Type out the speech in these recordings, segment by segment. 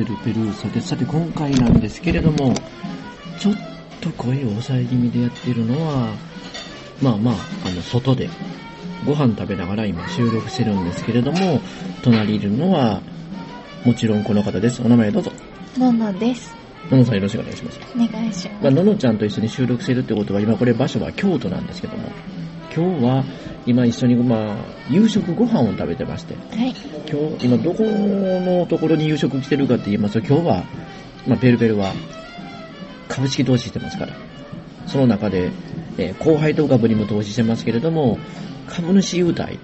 ペルペルペルーサです。さて今回なんですけれども、ちょっと声を抑え気味でやっているのは、まあまあ、あの、外でご飯食べながら今収録してるんですけれども、隣にいるのは、もちろんこの方です。お名前どうぞ。ののです。ののさんよろしくお願いします。お願いしまあ、ます。ののちゃんと一緒に収録してるってことは、今これ場所は京都なんですけども、今日は今一緒にまあ、夕食ご飯を食べてまして、はい。今日、今どこのところに夕食来てるかって言いますと、今日は、まあ、ペルペルは株式投資してますから、その中で、えー後輩と株にも投資してますけれども、株主優待、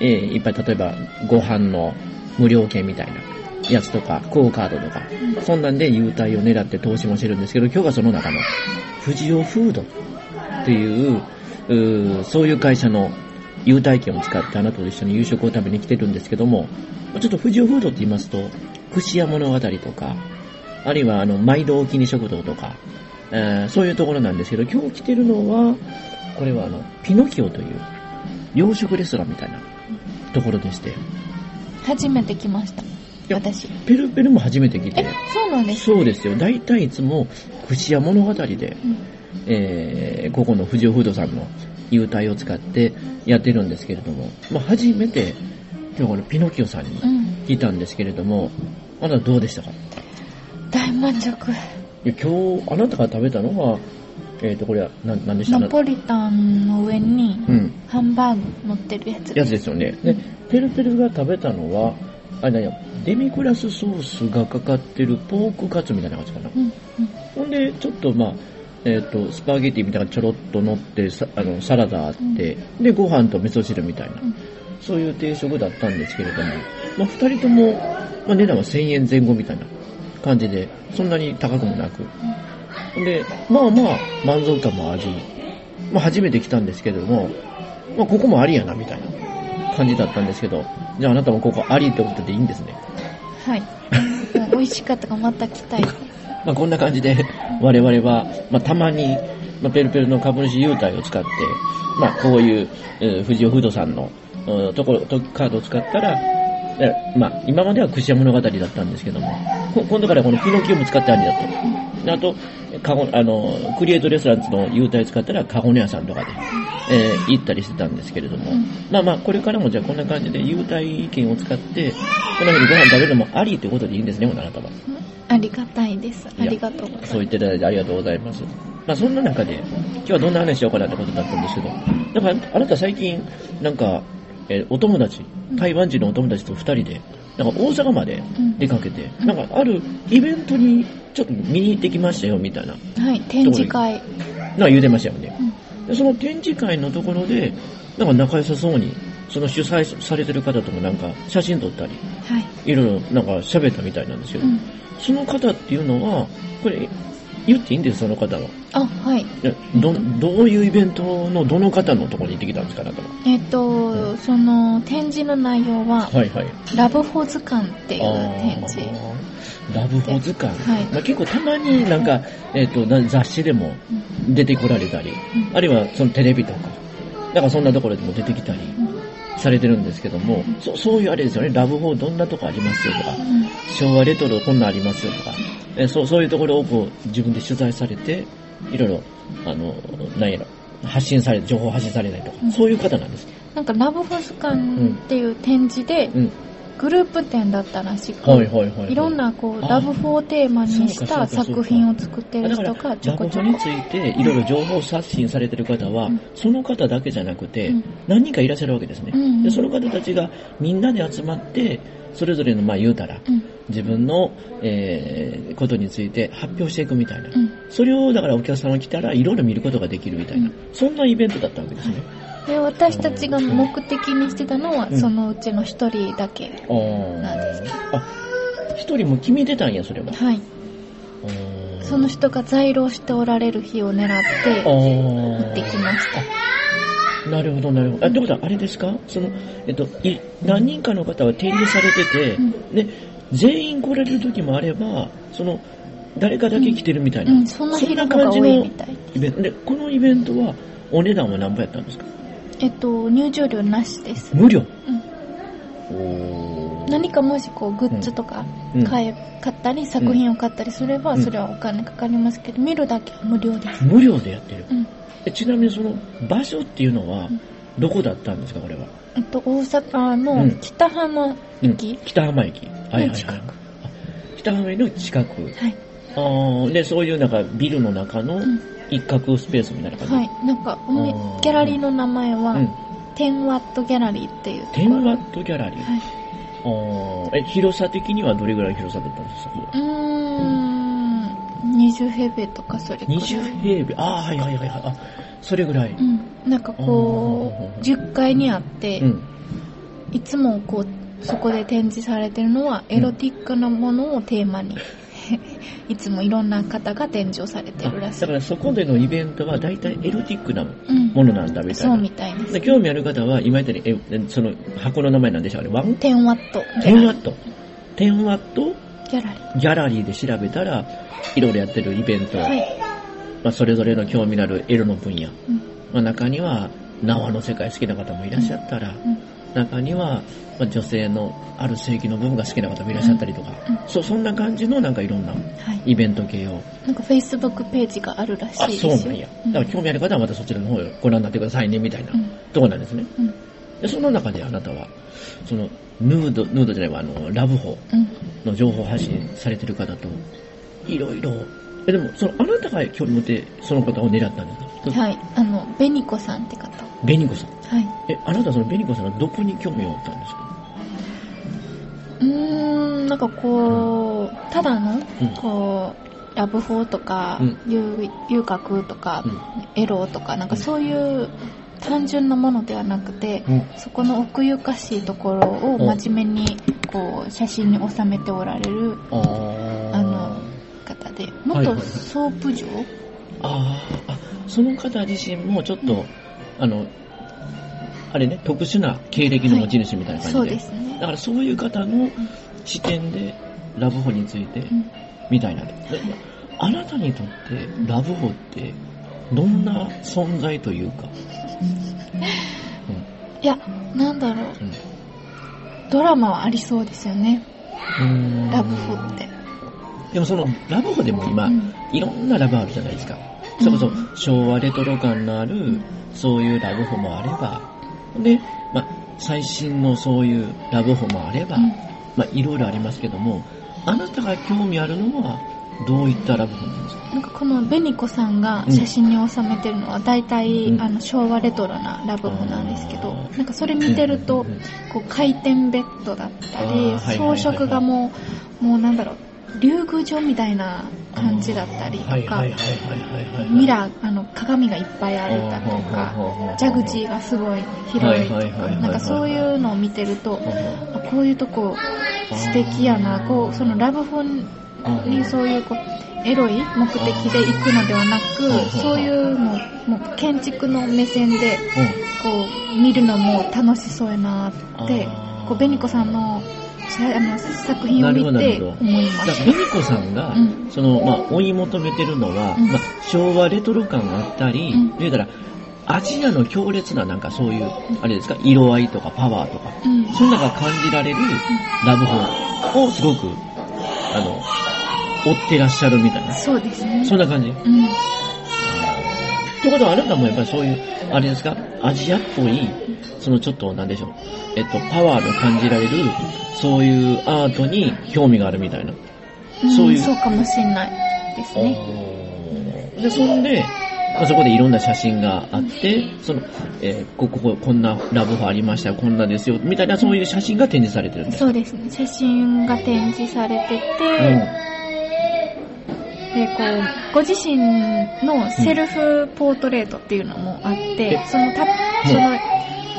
えーいっぱい例えばご飯の無料券みたいなやつとか、クオカードとか、そんなんで優待を狙って投資もしてるんですけど、今日はその中の、富士オフードっていう、うーそういう会社の優待券を使ってあなたと一緒に夕食を食べに来てるんですけども、ちょっと富士オフードって言いますと、串屋物語とか、あるいはあの、毎度お気に食堂とか、えーそういうところなんですけど、今日来てるのは、これはあの、ピノキオという、洋食レストランみたいなところでして、初めて来ました。や私。ペルペルも初めて来えて、、そうなんです。そうですよ。大体いつも、串屋物語で、うん。えーここの富士フードさんの優待を使ってやってるんですけれども、まあ、初めて、今日このピノキオさんにうん。聞いたんですけれども、あなたどうでしたか？い大満足。や今日、あなたが食べたのは、えっ、と、これは、な、なんでした？ナポリタンの上にうん。ハンバーグ乗ってるやつ。やつですよね。で、ペルペルが食べたのは、あれだよ、デミグラスソースがかかってるポークカツみたいな感じかな。うん。うん。ほんで、ちょっとまあ、えっ、と、スパゲティみたいなのがちょろっと乗って、さあの、サラダあって、で、ご飯と味噌汁みたいな、うんそういう定食だったんですけれども、まあ、二人とも、まあ、値段は1000円前後みたいな感じで、そんなに高くもなく。で、まあまあ、満足感もあり、まあ、初めて来たんですけれども、まあ、ここもありやな、みたいな感じだったんですけど、じゃああなたもここありってことでいいんですね？はい。美味しかったからまた来たい。まあ、こんな感じで、我々は、まあ、たまに、まあ、ペルペルの株主優待を使って、まあ、こういう、えー富士フードさんの、うところ、とカードを使ったら、えまあ、今までは串屋物語だったんですけども、今度からこのピノキオも使ってありだと。あと、カゴ、あの、クリエイトレストランズの優待使ったら、カゴネ屋さんとかで、えー行ったりしてたんですけれども、うんまあまあ、これからもじゃあこんな感じで優待券を使って、こんな風にご飯食べるのもありってことでいいんですね、あなたは。ありがたいです。ありがとうございます。そう言っていただいてありがとうございます。まあそんな中で、今日はどんな話しようかなってことだったんですけど、なんかあなた最近、なんか、えーお友達、台湾人のお友達と二人で、なんか大阪まで出かけて、うんなんかあるイベントにちょっと見に行ってきましたよみたいな、はい。展示会。なんか言うてましたよね。うん。でその展示会のところで、なんか仲良さそうに、その主催されてる方ともなんか写真撮ったり、はい。いろいろなんか喋ったみたいなんですけど、うん。その方っていうのは、これ、言っていいんです、その方は。あ、はい。えど、どういうイベントのどの方のところに行ってきたんですか、あなたは？えっ、と、その展示の内容は、はいはい。ラブホ図鑑っていう展示。ラブホ図鑑。はいまあ、結構たまになんか、えっ、と、な雑誌でもうん出てこられたり、うんあるいはそのテレビとか、なんかそんなところでも出てきたりされてるんですけども、そそういうあれですよね、ラブホどんなとこありますよとか、うん昭和レトロこんなんありますよとか、えそうそういうところをこう自分で取材されて、いろいろ、あの、なんやろ、発信され、情報発信されたりとか、うんそういう方なんです。なんかラブホ図鑑っていう展示でうん。グループ展だったらしく、はいはいはい、はい。いろんなこうあラブホをテーマにした作品を作ってる人がちょラこちょこにつ。いていろいろ情報発信されてる方は、うんその方だけじゃなくて、うん何人かいらっしゃるわけですね。うんうんでその方たちがみんなで集まって、それぞれの、まあ言うたら、うん自分の、えーことについて発表していくみたいな。うんそれを、だからお客さんが来たらいろいろ見ることができるみたいな、うんそんなイベントだったわけですね。で私たちが目的にしてたのは、うんそのうちの一人だけ。なんですけどあ、一人も決めてたんや、それは。はい。その人が在労しておられる日を狙ってあ行ーってきました。なるほど、なるほど。あ、ってこと？は、あれですか？その、えっと、い、何人かの方は展示されてて、うんで、全員来れる時もあれば、その、誰かだけ来てるみたいな。うん、そんな日の方が多いみたい。イベント。で、このイベントは、お値段は何倍やったんですか？えっと、入場料なしです。無料？うん。何かもしこうグッズとかうん買え買ったり作品を買ったりすればうんそれはお金かかりますけど見るだけは無料です。無料でやってる。うん。えちなみにその場所っていうのはうん、どこだったんですか、これは？えっと、大阪うんの北浜駅、北浜駅。はいはいはい近く。あ北浜駅の近く。はい。あーで、そういうなんかビルの中のうん一角スペースみたいな感じ？はい。なんか、ギャラリーの名前は、うん。10ワットギャラリーっていうところ。10ワットギャラリー。はい。え、広さ的にはどれぐらいの広さだったんですか？うーん、20平米とかそれくらい。20平米。ああ、はいはいはいはい。あ、それぐらい。うん。なんかこう、10階にあって、うん。いつもこう、そこで展示されてるのは、エロティックなものをテーマに、いつもいろんな方が展示をされてるらしい。だからそこでのイベントは大体エロティックなうん。ものなんだみたいな。そうみたいです。で興味ある方は、今言ったように、え、その箱の名前なんでしょう？ね。ワン？10ワットギャ10ラリー。ワット。10ワット？ギャラリー。ギャラリーで調べたら、いろいろやってるイベント、はい。まあ、それぞれの興味のあるエロの分野。うん。まあ、中には、縄の世界好きな方もいらっしゃったら、うん。中には、まあ、女性のある性器の部分が好きな方もいらっしゃったりとか、うんそそんな感じのなんかいろんなはい。イベント系を。なんか Facebook ページがあるらしいあ、ですよ。そうなんや。だから興味ある方はまたそちらの方をご覧になってくださいね、みたいなうん。ところなんですね。うん。でその中であなたは、その、ヌード、ヌードじゃないわ、あの、ラブホうん。の情報発信されてる方と、いろいろ、え、でも、その、あなたが興味持って、その方を狙ったんですか？はい。あの、ベニコさんって方。紅子さん？はい。え、あなたはその紅子さんがどこに興味を持ったんですか？うーん、なんかこう、ただのうん、こう、ラブホとか、うん遊遊郭とか、うんエロとか、なんかそういう単純なものではなくて、うん。そこの奥ゆかしいところを真面目に、こう、写真に収めておられるあの方で、はい元はいソープ嬢、あーあ、その方自身もちょっと、あの、あれね、特殊な経歴の持ち主みたいな感じで。そうですねだ。からそういう方の視点でラブホについて、うんみたいな。であなたにとってラブホってどんな存在というか、いや、なんだろう、うん。ドラマはありそうですよね、うん。ラブホって。でもそのラブホでも今、うん。いろんなラブあるじゃないですか。それこそ昭和レトロ感のある、そういうラブホもあれば、で、まあ、最新のそういうラブホもあれば、うん。まあ、いろいろありますけども、あなたが興味あるのは、どういったラブホなんですか？なんかこのベニコさんが写真に収めてるのは大体、うん。あの昭和レトロなラブホなんですけどなんかそれ見てると、こう回転ベッドだったり装飾がもうもうなんだろう竜宮城みたいな感じだったりとか。ミラーあの鏡がいっぱいあるだとか蛇口がすごい広いとかなんかそういうのを見てるとあこういうとこ素敵やなこうそのラブホににそういうこうエロい目的で行くのではなくうん。そういうのもう建築の目線でこう見るのも楽しそうやなってこう紅子さんのさあの作品を見てほどなるほど。思いまだから、した。ベニコさんが、うん。その、まあ、追い求めてるのは、うん。まあ、昭和レトロ感があったり、うん。言うたら、アジアの強烈ななんかそういう、あれですか、色合いとかパワーとか、うん。そんなのが感じられるラブホをすごく、あの、追ってらっしゃるみたいな。そうですね。そんな感じ？うん。ってことはあなたもやっぱりそういう、あれですか、アジアっぽい、そのちょっとなんでしょう、えっと、パワーの感じられる、そういうアートに興味があるみたいな。そういうそうかもしれないですね。で、そんで、まあ、そこでいろんな写真があって、その、えーここ、ここんなラブホありましたよ、こんなですよ、みたいなそういう写真が展示されてるんです。そうですね。写真が展示されてて、で、こう、ご自身のセルフポートレートっていうのもあって、えそのた、その、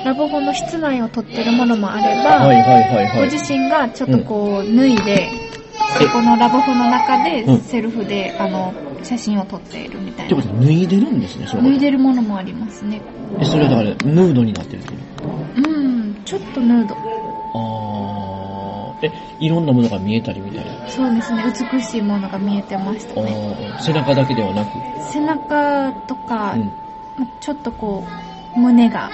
ラブホの室内を撮ってるものもあれば、はいはいはいはい。ご自身がちょっとこう、脱いで、そこのラブホの中でうんセルフで、あの、写真を撮っているみたいなってこ。とは脱いでるんですね、その脱いでるものもありますね。え、それはだから、ヌードになってるってこと？うん、ちょっとヌード。あー、え、いろんなものが見えたりみたいな。そうですね、美しいものが見えてましたあね。ー背中だけではなく、背中とか、うん、まちょっとこう、胸が、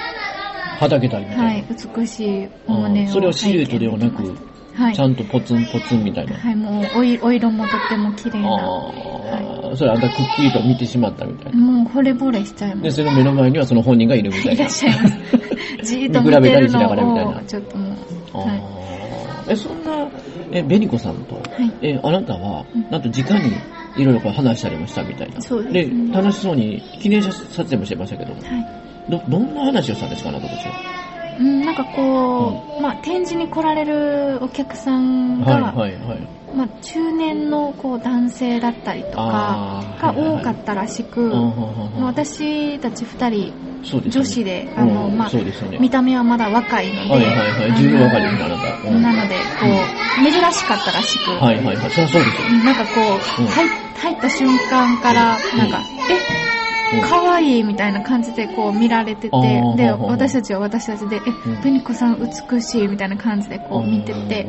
はだけたりみたいな。はい、美しい胸をそれをシルエットではなくはいちゃんとポツンポツンみたいな。はい、もうおいお色もとっても綺麗な。それあんたくっきりと見てしまったみたいな。もう惚れ惚れしちゃいまで、す。その目の前にはその本人がいるみたいな。いらっしゃいます。じーっと見見比べたりしてるのながらみたいなを、ちょっともう、あはーえ、そんな、え、ベニコさんと、い。はい。え、あなたはうん、なんと直にいろいろこう話したりもしたみたいな。そうですでね、楽しそうに記念写撮影もしてましたけども、はい。ど、どんな話をしたんですか、あなたたちは？うん、なんかこう、まあ、展示に来られるお客さんが、はい、はい、はい。まあ、中年のこう男性だったりとかが多かったらしく、うんうんうんうんまあ私たち二人、そうですよね女子で、あの、うんまあ。見た目はまだ若いので、はいはいはい。十分わかるよね、あなた。うんなので、こう、珍しかったらしく、はいはいはい。そりゃそうですよ。なんかこう、うん入入った瞬間から、うんなんか、うんえ、可愛いみたいな感じでこう見られててで、私たちは私たちで、うんえ、ペニコさん美しいみたいな感じでこう見てて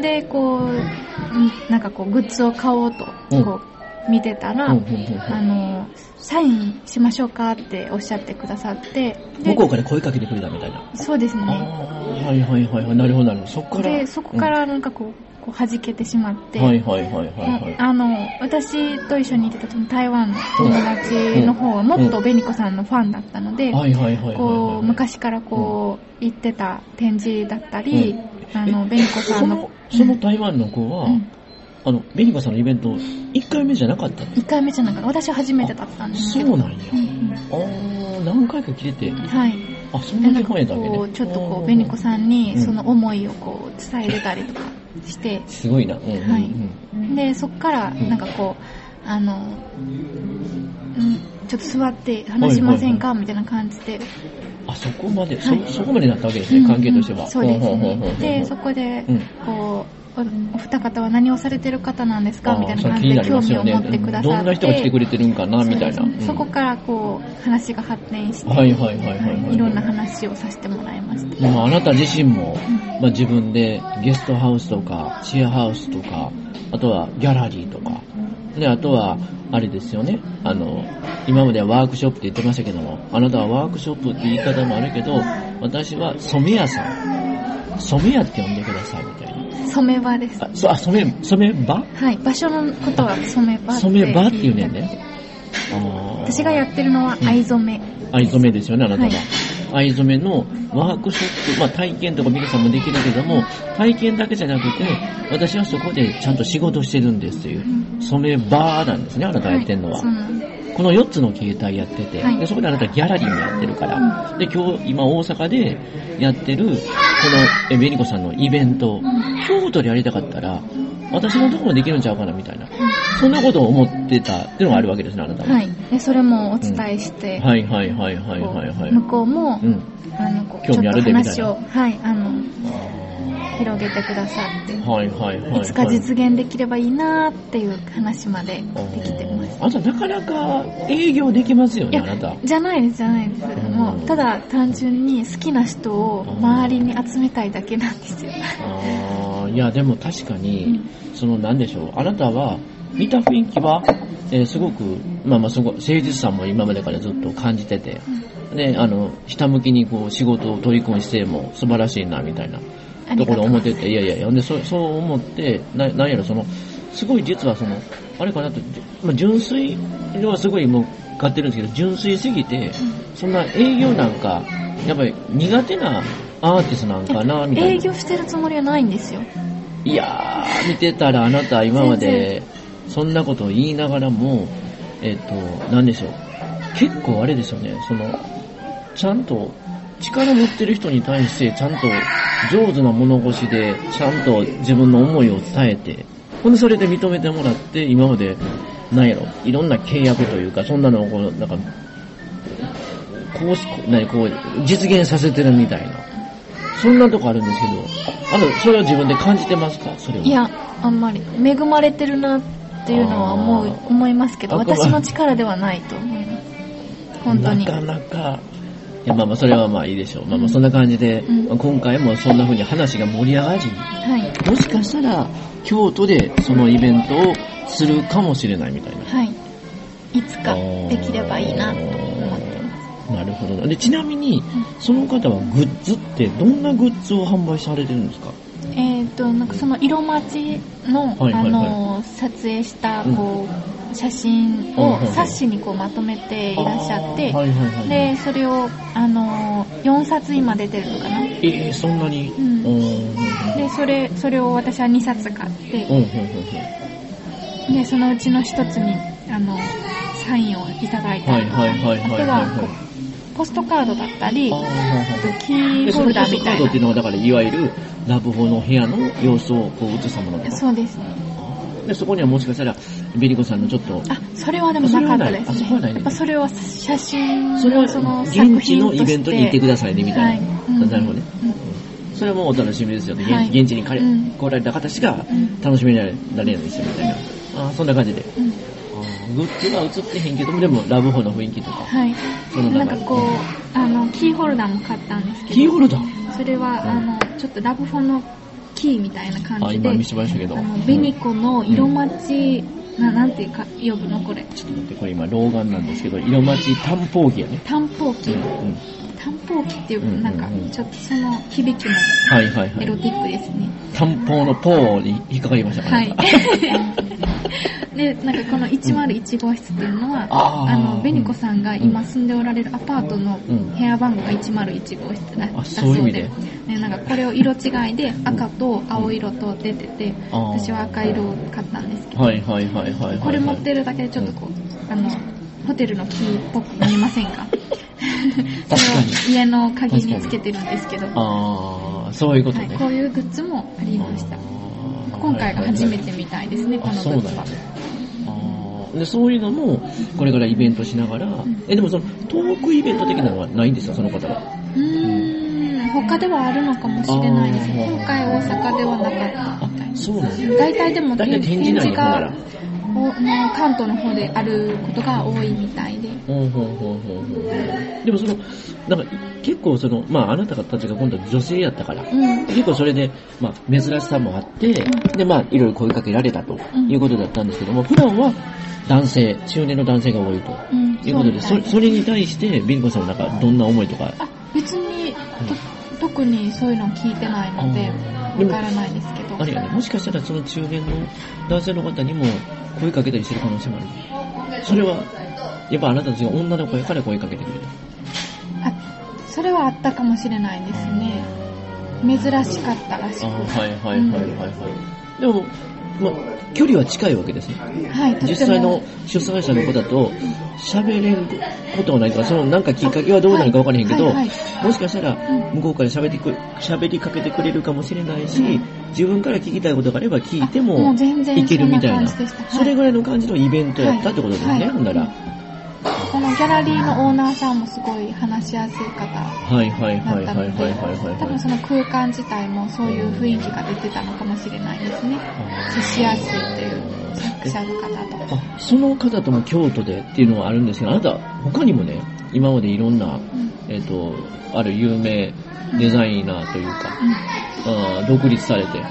で、こう、うんなんかこう、グッズを買おうと、うんこう、見てたら、あの、サインしましょうかっておっしゃってくださって、で向こうから声かけてくれたみたいな。そうですね。ー、はいはいはいはい。なるほどなるほど。そこから。で、そこからなんかこう、こう弾けてしまって、うん。はいはいはいはいはい。あの、私と一緒にいてた台湾の友達の方はもっとベニコさんのファンだったので、はいはいはいはい。こう、昔からこう、行ってた展示だったり、あの、ベニコさんのその、、その台湾の子は、うんあの、ベニコさんのイベント、1回目じゃなかったの1回目じゃなかった。私は初めてだったんですけど。そうなんや。うんうんあー、何回か来てて、はい。あ、そんでなんかだけファンやったわけね。こう、ちょっとこう、ベニコさんにうんその思いをこう、伝えれたりとかして、すごいな。うんうんうん。はいで、そっから、んなんかこう、あの、うんちょっと座って話しませんか？みたいな感じで。あ、そこまで、はいそ、そこまでなったわけですね、関係としては。そうですね。で、そこでうん、こう、おお二方は何をされてる方なんですか？みたいな感じで興味を持ってくださって。どんな人が来てくれてるんかな、みたいな。ねうんそこからこう、話が発展して、はいはいはいはいははい。いいろんな話をさせてもらいました。まあ、あなた自身も、うんまあ、自分でゲストハウスとか、シェアハウスとか、あとはギャラリーとか、で、あとは、あれですよね、あの、今まではワークショップって言ってましたけども、あなたはワークショップって言い方もあるけど、私は染め屋さん、染め屋って呼んでくださいみたいな。染め場です。あ、そあ染め、染め場？はい、場所のことは染め場染め場っていうねんね。私がやってるのは藍染め。藍染めですよね、あなたは。はい藍染めのワークショップ、まあ体験とか皆さんもできるけども、体験だけじゃなくて、私はそこでちゃんと仕事してるんですというう、ん染めバーなんですね、あなたがやってるのは。いそうなんです。この4つの形態やってて、はいでそこであなたギャラリーもやってるから、で、今日、今大阪でやってる、このえベニコさんのイベント、京都でやりたかったら、私のところもできるんちゃうかなみたいな、そんなことを思ってたっていうのがあるわけですね、あなたは。はい。で、それもお伝えして、はいはいはいはいはいはい。向こうも、うん。あの、こう、興味あるでちょっと話みを、はい、あの、あ広げてくださって、ーはいはいはいはい。いつか実現できればいいなっていう話までできてます。あなたなかなか営業できますよね、あなた。じゃないです、じゃないです。んもう、ただ単純に好きな人を周りに集めたいだけなんですよ。あーいや、でも確かうにん、そのなんでしょう、あなたは見た雰囲気は、えーすごく、まあまあすごい、誠実さも今までからずっと感じてて、で、あの、ひたむきにこう仕事を取り組む姿勢も素晴らしいな、みたいなところ思ってて、いやいやいや、で、そそう思って、ななんやろ、その、すごい実はその、あれかなと、じまあ、純粋はすごいもう買ってるんですけど、純粋すぎて、そんな営業なんか、やっぱり苦手なアーティストなんかな、みたいな。営業してるつもりはないんですよ。いやー、見てたらあなた今まで、そんなことを言いながらも、えっ、と、なんでしょう。結構あれですよね、その、ちゃんと、力持ってる人に対して、ちゃんと上手な物腰で、ちゃんと自分の思いを伝えて、ほんでそれで認めてもらって、今まで、なんやろ、いろんな契約というか、そんなのをこう、なんか、こうし、何、こう、実現させてるみたいな。そんなとこあるんですけど、あの、それは自分で感じてますか？それは。いや、あんまり。恵まれてるなっていうのは思う思いますけど、私の力ではないと思います。本当に。なかなか、いや、まあまあ、それはまあいいでしょう。まあまあ、そんな感じで、うんまあ今回もそんな風に話が盛り上がり、はい。もしかしたら、京都でそのイベントをするかもしれないみたいな。はい。いつかできればいいなと思ってます。なるほどな。で、ちなみに、その方はグッズって、どんなグッズを販売されてるんですか？ええっ、と、なんかその色待ちの、はいはいはいあの、撮影した、うんこう、写真を冊子にこうまとめていらっしゃって、はいはいはい。で、それを、あの、4冊今出てるのかな？えー、そんなに？うんで、それ、それを私は2冊買って。で、そのうちの1つに、あの、サインをいただいたりとか、あとはポストカードだったり、あーはいあはいとキーホルダーみたいな。カードっていうのは、だから、いわゆる、ラブホの部屋の様子をこう映したものとか。そうですね。で、そこにはもしかしたら、ベリコさんのちょっと、あ、それはでもなかったですあそれはないあそこはないねやっぱそれは写真それはのその現作地のイベントに行ってくださいね、みたいな。はなるほどね。うんそれはもうお楽しみですよね。現はい現地に来られた方しかうん楽しめられるんですよ、みたいな。あーそんな感じで。うんグッズは映ってへんけども、でも、ラブホの雰囲気とか。はい。そのなんかこう、あの、キーホルダーも買ったんですけど、キーホルダー？それは、あの、ちょっとラブフォンのキーみたいな感あ、じで、今見せましたけど。あの、ベニコの色待ち、な、なんていうか、呼ぶのこれ。ちょっと待って、これ今、老眼なんですけど、色待ち担保機やね。担保機うん。うん。担保機っていうなんか、ちょっとその響きもはいはいはい。エロティックですね。担保のポーに引っかかりましたか？はい。で、なんかこの101号室っていうのは、あーあの、ベニコさんが今住んでおられるアパートのうん部屋番号が101号室だだあそそうで、ね、なんかこれを色違いで赤と青色と出てて、私は赤色を買ったんですけど、はいはいはいはいはい。これ持ってるだけでちょっとこう、あの、ホテルのキーっぽく見えませんか？確かにそれを家の鍵につけてるんですけど、はああ、そういうことい、ね。こういうグッズもありました。今回が初めはいはいはいてみたいですね、こあ、のグッズはそうなんや。あーで、そういうのも、これからイベントしながら、んえ、でもその、トークイベント的なのはないんですか、その方は。うーん、他ではあるのかもしれないです今回大阪ではなかったあみたい、な。そうなんや。大体でも展示なんや、ほんなら。おもう関東の方であることが多いみたいで。でもその、なんか、結構その、まああなたたちが今度は女性やったから、うん。結構それで、まあ珍しさもあって、でまあいろいろ声かけられたとうんいうことだったんですけども、普段は男性、中年の男性が多いとうん。いうことで、そそうみたいそれに対して、ビンゴさんはなんかどんな思いとか、あ、別に、と特にそういうの聞いてないので、わからないですけど。あれやね、もしかしたらその中年の男性の方にも声かけたりしてる可能性もある。それは、やっぱあなたたちが女の子やから声かけてくれた。あ、それはあったかもしれないですね。珍しかったらしく。あはいはいはいはいはい。でも、まあ、距離は近いわけですね。はい、実際の主催者の方と喋れることはないとか、そのなんかきっかけはどうなるかわからへんけど、はいはいもしかしたらうん。向こうから喋ってく喋りかけてくれるかもしれないし、自分から聞きたいことがあれば聞いてあもいけるみたいな、それぐらいの感じのイベントやったってことですね、はい。ほんなら。このギャラリーのオーナーさんもすごい話しやすい方はいはいだはいはいはいはいはい多分その空間自体もそういう雰囲気が出てたのかもしれないですね。接しやすいという作者の方と。あ、その方とも京都でっていうのはあるんですけど、あなた他にもね、今までいろんな、うんえっ、と、ある有名デザイナーというか、あー独立されて、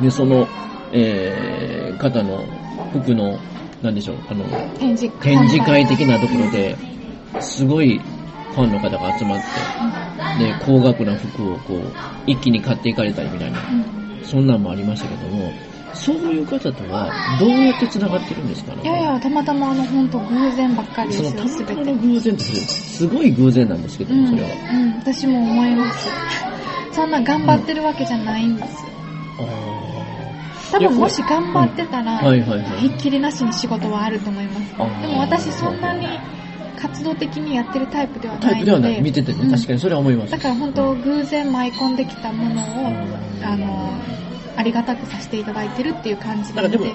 で、その、えー、方の服の、なんでしょう、あの、うん展示展示会的なところで、すごいファンの方が集まって、で、高額な服をこう、一気に買っていかれたりみたいな、うんそんなんもありましたけども、そういう方とはどうやって繋がってるんですか？ねいやいや、たまたまあの、本当偶然ばっかりですよ、そのた。またまの偶然ってすごい偶然なんですけども、うん、それは。うん、私も思います。そんな頑張ってるわけじゃないんです。多分もし頑張ってたら、はいはいはいひっきりなしに仕事はあると思います。でも私そんなに活動的にやってるタイプではタないので、イプではない。見ててね、うん確かにそれは思います。だから本当偶然舞い込んできたものを、あの、ありがたくさせていただいてるっていう感じなので、でも、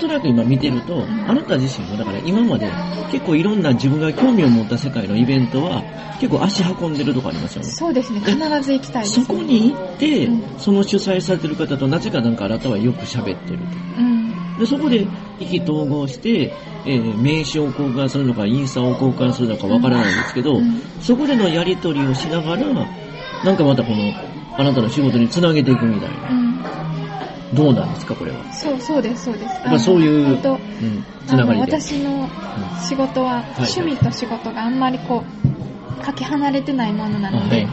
となく今見てると、あなた自身も、だから今まで結構いろんな自分が興味を持った世界のイベントは、結構足運んでるとこありますよね。そうですね、必ず行きたいです、そね。こに行って、うんその主催されてる方となぜかなんかあなたはよく喋ってると。うん。で、そこで意気投合して、えー名刺を交換するのか、インスタを交換するのかわからないんですけど、うんそこでのやりとりをしながら、なんかまたこの、あなたの仕事につなげていくみたいな。うん。どうなんですか、これは？そう、そうです、そうです。ぱそういううん。つながりで。私の仕事は、い趣味と仕事があんまりこう、かけ離れてないものなあので。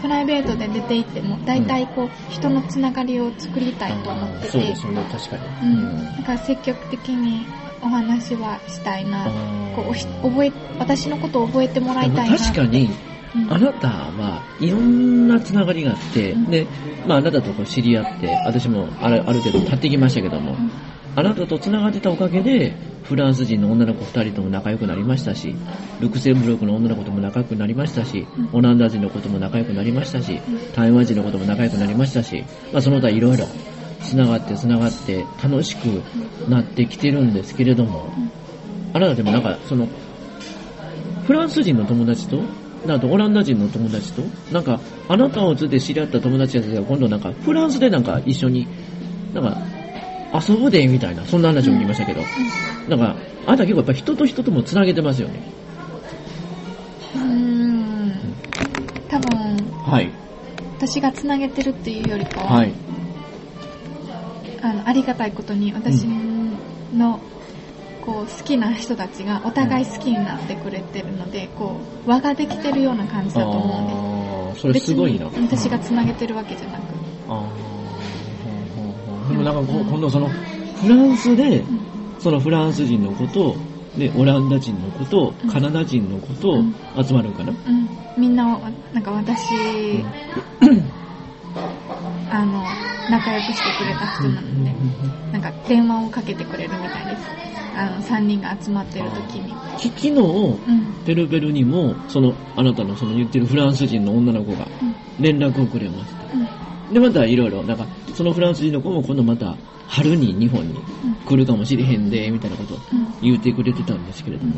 プライベートで出て行っても、大体こう、人のつながりを作りたいと思ってて、そうですよね、確かに。うん。だから積極的にお話はしたいな。こう覚え、私のことを覚えてもらいたいな。確かに、うん、あなたはいろんなつながりがあって、うん。で、まああなたとこう知り合って、私もあるある程度経ってきましたけども、うん。あなたとつながってたおかげで、フランス人の女の子2人とも仲良くなりましたし、ルクセンブルクの女の子とも仲良くなりましたし、うん。オランダ人の子とも仲良くなりましたし、台湾人の子とも仲良くなりましたし、まあその他いろいろつながってつながって楽しくなってきてるんですけれども、あなたでもなんかその、フランス人の友達と、あとオランダ人の友達と、なんか、あなたをつって知り合った友達たちが今度なんか、フランスでなんか一緒に、なんか、遊ぶで、みたいな、そんな話を聞きましたけど、なんか、あなた結構やっぱ人と人とも繋げてますよね。うーん。多分、はい。私がつなげてるっていうよりかは、はい。あのありがたいことに私の、こう好きな人たちがお互い好きになってくれてるので、こう輪ができてるような感じだと思うんでそれすごいな。別に私がつなげてるわけじゃなく。あーほうほうほう。でもなんかこう今度その、フランスで、うんそのフランス人の子と、で、オランダ人の子とうん、カナダ人の子とうん。集まるんかな、うん、みんな、なんか私、あの、仲良くしてくれた人なので、なんか電話をかけてくれるみたいです。あの、3人が集まってる時に。き昨日、うん。ペルペルにも、その、あなたのその言ってるフランス人の女の子がうん。連絡をくれました。うん。で、またいろいろ、なんか、そのフランス人の子も今度また、春に日本に来るかもしれへんで、みたいなこと。言ってくれてたんですけれども。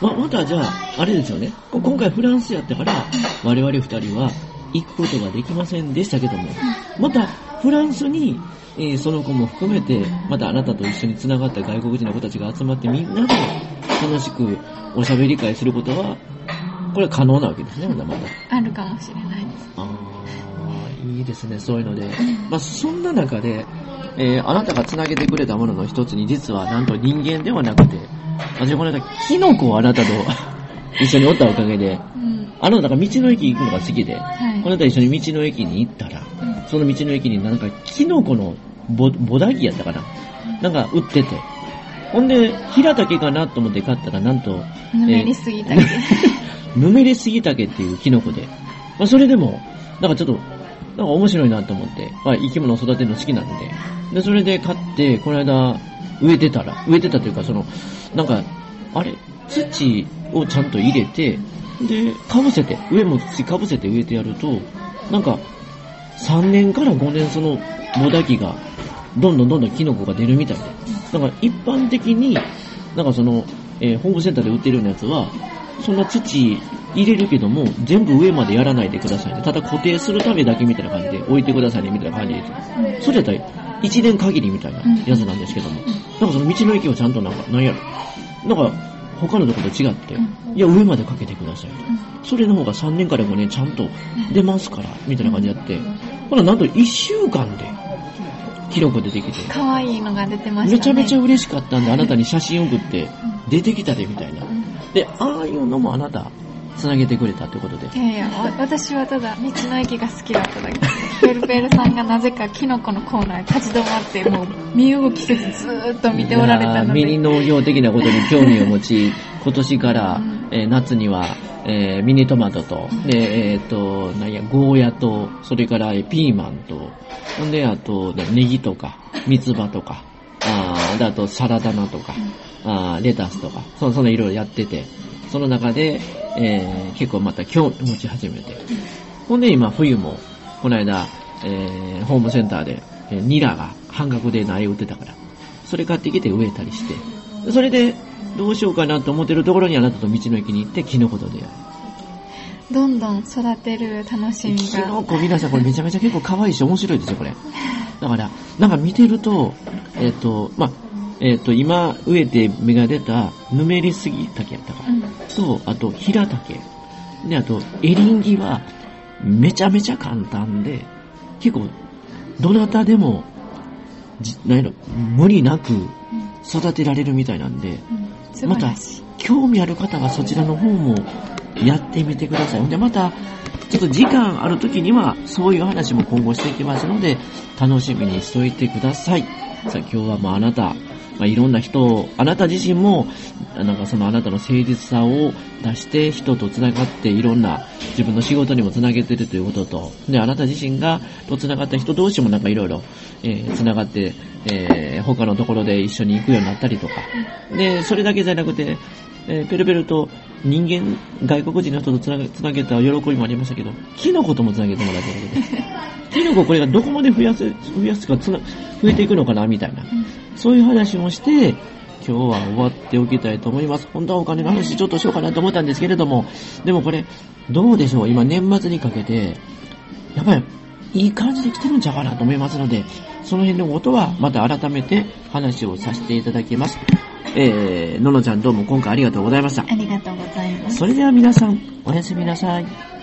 ま、またじゃあ、あれですよね。こ今回フランスやったから、我々二人は行くことができませんでしたけども、またフランスに、えーその子も含めて、またあなたと一緒に繋がった外国人の子たちが集まってみんなで楽しくおしゃべり会することは、これは可能なわけですね、まだまだ。あるかもしれないです。ああ、いいですね、そういうので。まあ、そんな中で、えーあなたが繋げてくれたものの一つに、実はなんと人間ではなくて、私この間、キノコをあなたと一緒におったおかげで、うん。あなたが道の駅行くのが好きで、はい。この間一緒に道の駅に行ったら、うん。その道の駅になんかキノコのボボダギやったかな？なんか売ってて。ほんで、平竹かなと思って買ったら、なんと、ぬめりすぎたり。ぬめりすぎ竹っていうキノコで、まあ、それでも、なんかちょっと、なんか面白いなと思って、まあ、生き物を育てるの好きなんで、で、それで買って、この間、植えてたら、植えてたというか、その、なんか、あれ、土をちゃんと入れて、で、かぶせて、上も土かぶせて植えてやると、なんか、3年から5年その、ボダギが、どんどんどんどんキノコが出るみたいで、なんか一般的に、なんかその、えーホームセンターで売ってるようなやつは、そんな土入れるけども、全部上までやらないでくださいね。ただ固定するためだけみたいな感じで置いてくださいね、みたいな感じで。うんそれやったら、1年限りみたいなやつなんですけども、なんかその道の駅をちゃんとなんか、なんやろ。なんか、他のところと違って、うん。いや、上までかけてくださいと。それの方が3年から5年ちゃんと出ますから、みたいな感じでやって、ほら、なんと1週間で、キノコ出てきて、可愛いのが出てましたね。めちゃめちゃ嬉しかったんで、あなたに写真送って、うん。出てきたで、みたいな。で、ああいうのもあなた、つなげてくれたってことで。いやいや、わ私はただ道の駅が好きだっただけで。ペルペルさんがなぜかキノコのコーナーに立ち止まって、もう身動きせずずーっと見ておられたので。ミニ農業的なことに興味を持ち、今年から、うんえー夏には、えーミニトマトと、で、えっ、と、なんや、ゴーヤと、それからえーピーマンと、ほんで、あと、ねネギとか、三つ葉とか、ああと、サラダ菜とか、あーレタスとか、そそんないろいろやってて、その中で、えー結構また興味持ち始めて。ほんで今冬も、この間、えーホームセンターで、えーニラが半額で苗売ってたから、それ買ってきて植えたりして、それで、どうしようかなと思ってるところにあなたと道の駅に行って、キノコと出会う。どんどん育てる楽しみキノが。コ皆さんこれめちゃめちゃ結構可愛いし面白いですよ、これ。だから、なんか見てると、えっ、と、まあ、えっ、と、今植えて芽が出た、ぬめりすぎ竹やったかうん。と、あと、平竹。で、あと、エリンギは、めちゃめちゃ簡単で、結構、どなたでも、じなんやろ、無理なく育てられるみたいなんで、うん素晴らしい。興味ある方はそちらの方もやってみてください。ほんで、また、ちょっと時間ある時には、そういう話も今後していきますので、楽しみにしといてください。さあ、今日はもうあなた、まあ、いろんな人を、あなた自身も、なんかそのあなたの誠実さを出して人と繋がっていろんな自分の仕事にも繋げてるということと、で、あなた自身がと繋がった人同士もなんかいろいろ、えー、繋がって、えー、他のところで一緒に行くようになったりとか、で、それだけじゃなくて、えー、ペルペルと人間、外国人の人とつなげつなげた喜びもありましたけど、キノコともつなげてもらったことで、キノコこれがどこまで増やす、増やすかつな、増えていくのかな、みたいな。そういう話もして、今日は終わっておきたいと思います。本当はお金の話ちょっとしようかなと思ったんですけれども、でもこれ、どうでしょう？今年末にかけて、やっぱり、いい感じで来てるんちゃうかなと思いますので、その辺のことはまた改めて話をさせていただきます。えー、ののちゃんどうも今回ありがとうございました。ありがとうございます。それでは皆さん、おやすみなさい。